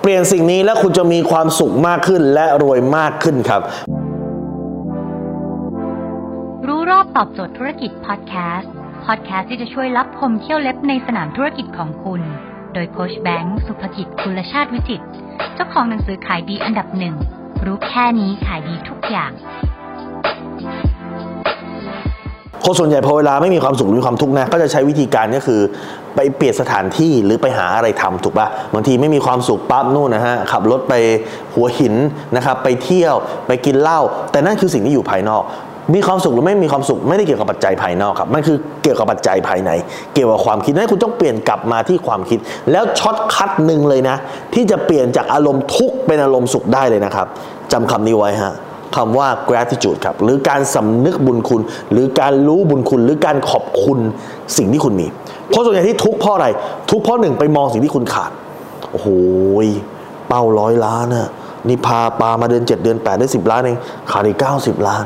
เปลี่ยนสิ่งนี้แล้วคุณจะมีความสุขมากขึ้นและรวยมากขึ้นครับ รู้รอบตอบโจทย์ธุรกิจพอดแคสต์พอดแคสต์ที่จะช่วยรับพมเที่ยวเล็บในสนามธุรกิจของคุณ โดยโคชแบงค์สุภกิจคุลชาติวิจิตรเจ้าของหนังสือขายดีอันดับหนึ่งรู้แค่นี้ขายดีทุกอย่าง คนส่วนใหญ่พอเวลาไม่มีความสุขหรือมีความทุกข์นะก็จะใช้วิธีการก็คือ ไปเปลี่ยนสถานที่หรือไปหาอะไรทำถูกปะบางทีไม่มีความสุขปั๊บนู่นนะฮะขับรถไปหัวหินนะครับไปเที่ยวไปกินเหล้าแต่นั่นคือสิ่งที่อยู่ภายนอกมีความสุขหรือไม่มีความสุขไม่ได้เกี่ยวกับปัจจัยภายนอกครับมันคือเกี่ยวกับปัจจัยภายใน เกี่ยวกับความคิดนั้นคุณต้องเปลี่ยนกลับมาที่ความคิด แล้วช็อตคัดหนึ่งเลยนะ ที่จะเปลี่ยนจากอารมณ์ทุกข์เป็นอารมณ์สุขได้เลยนะครับจำคำนี้ไว้ฮะ คำว่า gratitude ครับ หรือการสำนึกบุญคุณ หรือการรู้บุญคุณ หรือการขอบคุณสิ่งที่คุณมี เพราะส่วนใหญ่ที่ทุกเพราะอะไร ทุกเพราะหนึ่งไปมองสิ่งที่คุณขาด โอ้โหเป้าร้อยล้านน่ะนี่พาปามาเดือน 7 เดือน 8 ได้ 10 ล้านเอง ขาดอีก 90 ล้าน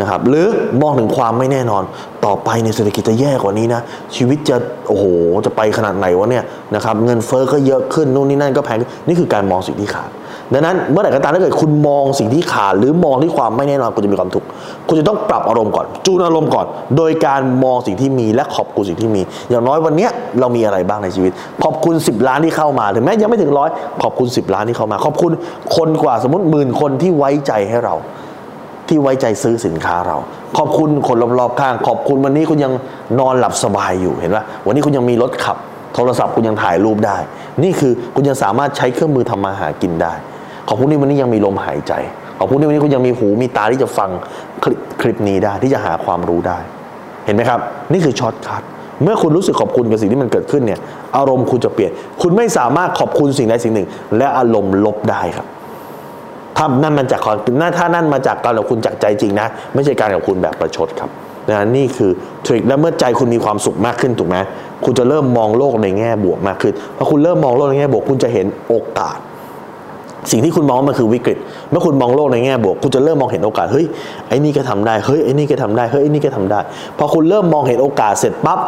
นะครับ หรือมองถึงความไม่แน่นอน ต่อไปในเศรษฐกิจจะแย่กว่านี้นะ ชีวิตจะ โอ้โห จะไปขนาดไหนวะเนี่ยนะครับ เงินเฟ้อก็เยอะขึ้น นู่นนี่นั่นก็แพงขึ้นนี่คือการมองสิ่งที่ขาด ดังนั้นเมื่อไหร่ก็ตามถ้าเกิดคุณมองสิ่งที่ขาดหรือมองที่ความไม่แน่นอนคุณจะมีความทุกข์คุณจะต้องปรับอารมณ์ก่อนจูนอารมณ์ก่อน โดยการมองสิ่งที่มีและขอบคุณสิ่งที่มี อย่างน้อยวันนี้เรามีอะไรบ้างในชีวิต ขอบคุณ 10 ล้านที่เข้ามาถึงแม้ยังไม่ถึงร้อยขอบคุณ 10 ล้านที่เข้ามา ขอบคุณคนกว่าสมมติหมื่นคนที่ไว้ใจให้เรา ที่ไว้ใจซื้อสินค้าเรา ขอบคุณคนรอบๆข้าง ขอบคุณวันนี้คุณยังนอนหลับสบายอยู่เห็นปะวันนี้คุณยังมีรถขับ โทรศัพท์คุณยังถ่ายรูปได้ นี่คือคุณยังสามารถใช้เครื่องมือทำมาหากินได้ ขอบคุณที่วันนี้ยังมีลมหายใจ ขอบคุณที่วันนี้คุณยังมีหูมีตาที่จะฟังคลิปคลิปนี้ได้ที่จะหาความรู้ได้ เห็นไหมครับ นี่คือ shortcut เมื่อคุณรู้สึกขอบคุณกับสิ่งที่มันเกิดขึ้นเนี่ยอารมณ์คุณจะเปลี่ยน คุณไม่สามารถขอบคุณสิ่งใดสิ่งหนึ่ง และอารมณ์ลบได้ครับถ้านั่นมันจากความนั่นถ้านั่นมาจากการขอบคุณจากใจจริงนะ ไม่ใช่การขอบคุณแบบประชดครับนะนี่คือ trick และเมื่อใจคุณมีความสุขมากขึ้นถูกไหมคุณจะเริ่มมองโลกในแง่บวกมากขึ้นพอคุณเริ่มมองโลกในแง่บวก คุณจะเห็นโอกาส สิ่งที่คุณมองว่ามันคือวิกฤต เมื่อคุณมองโลกในแง่บวก คุณจะเริ่มมองเห็นโอกาส เฮ้ย ไอ้นี่ก็ทำได้ เฮ้ย ไอ้นี่ก็ทำได้ เฮ้ย ไอ้นี่ก็ทำได้ พอคุณเริ่มมองเห็นโอกาสเสร็จปั๊บ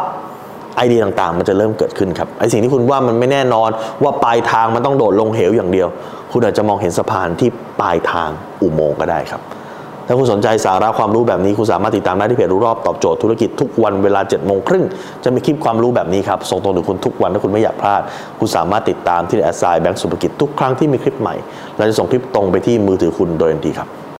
ไอเดียต่างๆ มันจะเริ่มเกิดขึ้นครับ ไอสิ่งที่คุณว่ามันไม่แน่นอน ว่าปลายทางมันต้องโดดลงเหวอย่างเดียว คุณอาจจะมองเห็นสะพานที่ปลายทางอุโมงค์ก็ได้ครับ ถ้าคุณสนใจสาระความรู้แบบนี้คุณสามารถติดตามได้ที่เพจรู้รอบตอบโจทย์ธุรกิจทุกวันเวลา7จ็ดโมงครึ่งจะมีคลิปความรู้แบบนี้ครับส่งตรงถึงคุณทุกวันถ้าคุณไม่อยากพลาด คุณสามารถติดตามที่แอสไซน์แบงก์สุภกิจทุกครั้งที่มีคลิปใหม่เราจะส่งคลิปตรงไปที่มือถือคุณโดยทันทีครับ